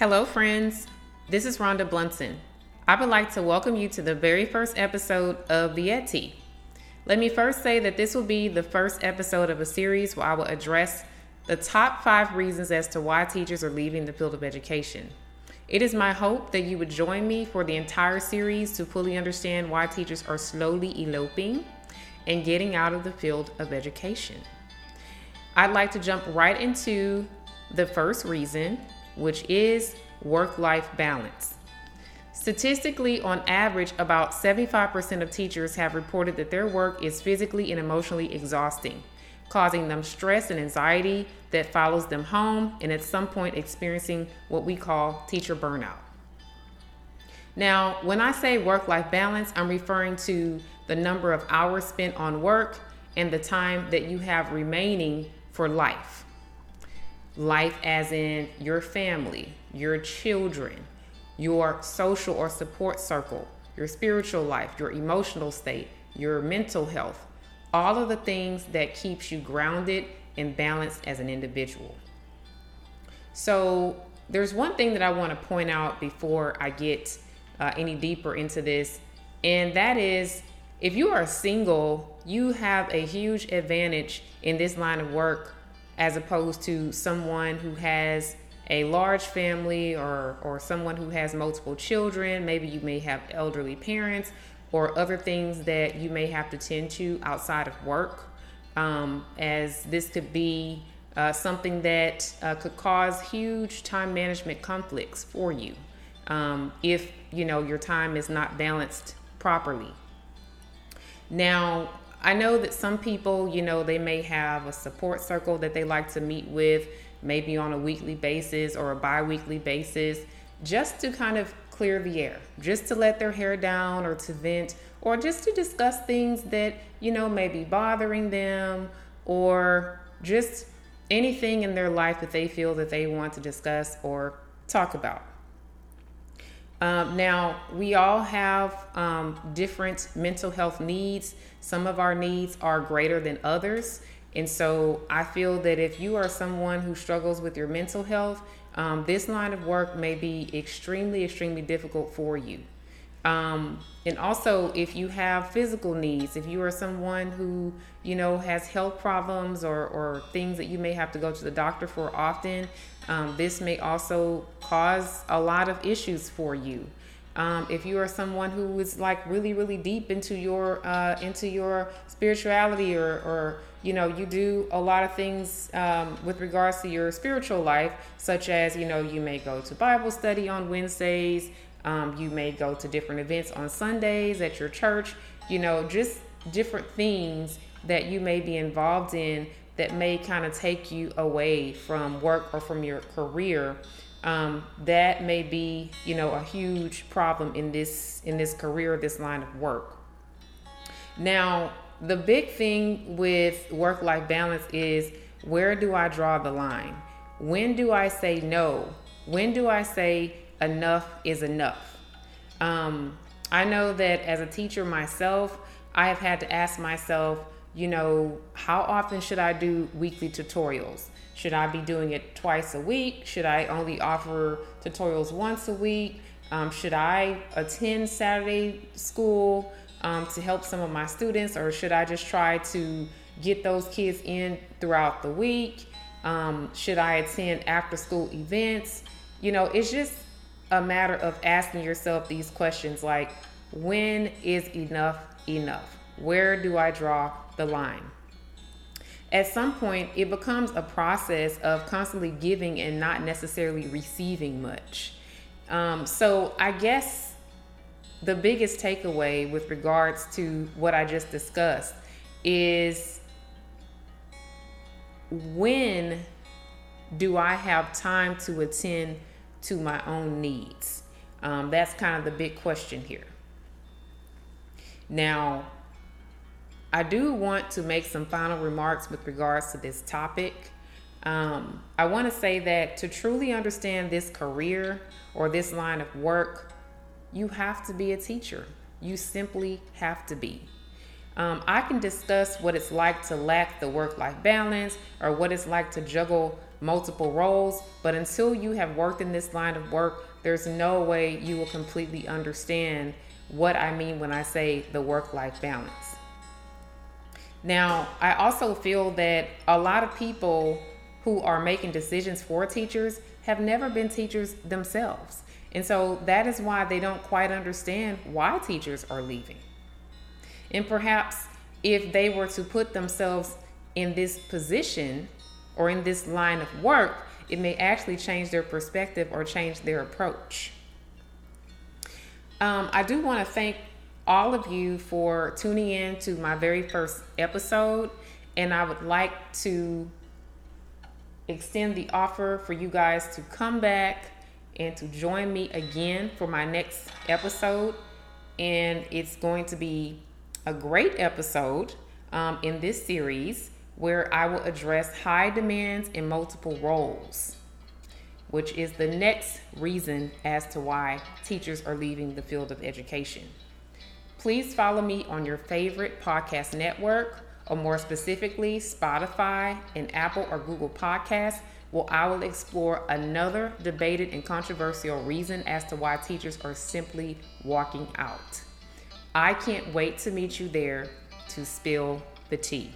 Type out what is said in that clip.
Hello, friends. This is Rhonda Blunson. I would like to welcome you to the very first episode of the ETI. Let me first say that this will be the first episode of a series where I will address the top five reasons as to why teachers are leaving the field of education. It is my hope that you would join me for the entire series to fully understand why teachers are slowly eloping and getting out of the field of education. I'd like to jump right into the first reason, which is work life balance. Statistically, on average, about 75% of teachers have reported that their work is physically and emotionally exhausting, causing them stress and anxiety that follows them home and at some point experiencing what we call teacher burnout. Now, when I say work life balance, I'm referring to the number of hours spent on work and the time that you have remaining for life. Life, as in your family, your children, your social or support circle, your spiritual life, your emotional state, your mental health, all of the things that keeps you grounded and balanced as an individual. So, there's one thing that I want to point out before I get uh, any deeper into this, and that is if you are single, you have a huge advantage in this line of work as opposed to someone who has a large family or, or someone who has multiple children. Maybe you may have elderly parents or other things that you may have to tend to outside of work, um, as this could be uh, something that uh, could cause huge time management conflicts for you um, if you know your time is not balanced properly. Now, I know that some people, you know, they may have a support circle that they like to meet with, maybe on a weekly basis or a bi weekly basis, just to kind of clear the air, just to let their hair down or to vent, or just to discuss things that, you know, may be bothering them or just anything in their life that they feel that they want to discuss or talk about. Um, now, we all have um, different mental health needs. Some of our needs are greater than others. And so I feel that if you are someone who struggles with your mental health, um, this line of work may be extremely, extremely difficult for you. Um, and also, if you have physical needs, if you are someone who, you know, has health problems or, or things that you may have to go to the doctor for often, um, this may also cause a lot of issues for you. Um, if you are someone who is like really, really deep into your uh, into your spirituality, or, or you know, you do a lot of things um, with regards to your spiritual life, such as you know, you may go to Bible study on Wednesdays. Um, you may go to different events on Sundays at your church, you know, just different things that you may be involved in that may kind of take you away from work or from your career. Um, that may be, you know, a huge problem in this in this career, this line of work. Now, the big thing with work-life balance is where do I draw the line? When do I say no? When do I say enough is enough. Um, I know that as a teacher myself, I have had to ask myself, you know, how often should I do weekly tutorials? Should I be doing it twice a week? Should I only offer tutorials once a week? Um, should I attend Saturday school um, to help some of my students, or should I just try to get those kids in throughout the week? Um, should I attend after school events? You know, it's just a matter of asking yourself these questions like when is enough enough? Where do I draw the line? At some point, it becomes a process of constantly giving and not necessarily receiving much. Um, so, I guess the biggest takeaway with regards to what I just discussed is when do I have time to attend to my own needs? Um, that's kind of the big question here. Now, I do want to make some final remarks with regards to this topic. Um, I want to say that to truly understand this career or this line of work, you have to be a teacher. You simply have to be. Um, I can discuss what it's like to lack the work life balance or what it's like to juggle multiple roles, but until you have worked in this line of work, there's no way you will completely understand what I mean when I say the work life balance. Now, I also feel that a lot of people who are making decisions for teachers have never been teachers themselves. And so that is why they don't quite understand why teachers are leaving. And perhaps if they were to put themselves in this position or in this line of work, it may actually change their perspective or change their approach. Um, I do want to thank all of you for tuning in to my very first episode, and I would like to extend the offer for you guys to come back and to join me again for my next episode. And it's going to be a great episode um, in this series where I will address high demands in multiple roles, which is the next reason as to why teachers are leaving the field of education. Please follow me on your favorite podcast network, or more specifically, Spotify and Apple or Google Podcasts, where I will explore another debated and controversial reason as to why teachers are simply walking out. I can't wait to meet you there to spill the tea.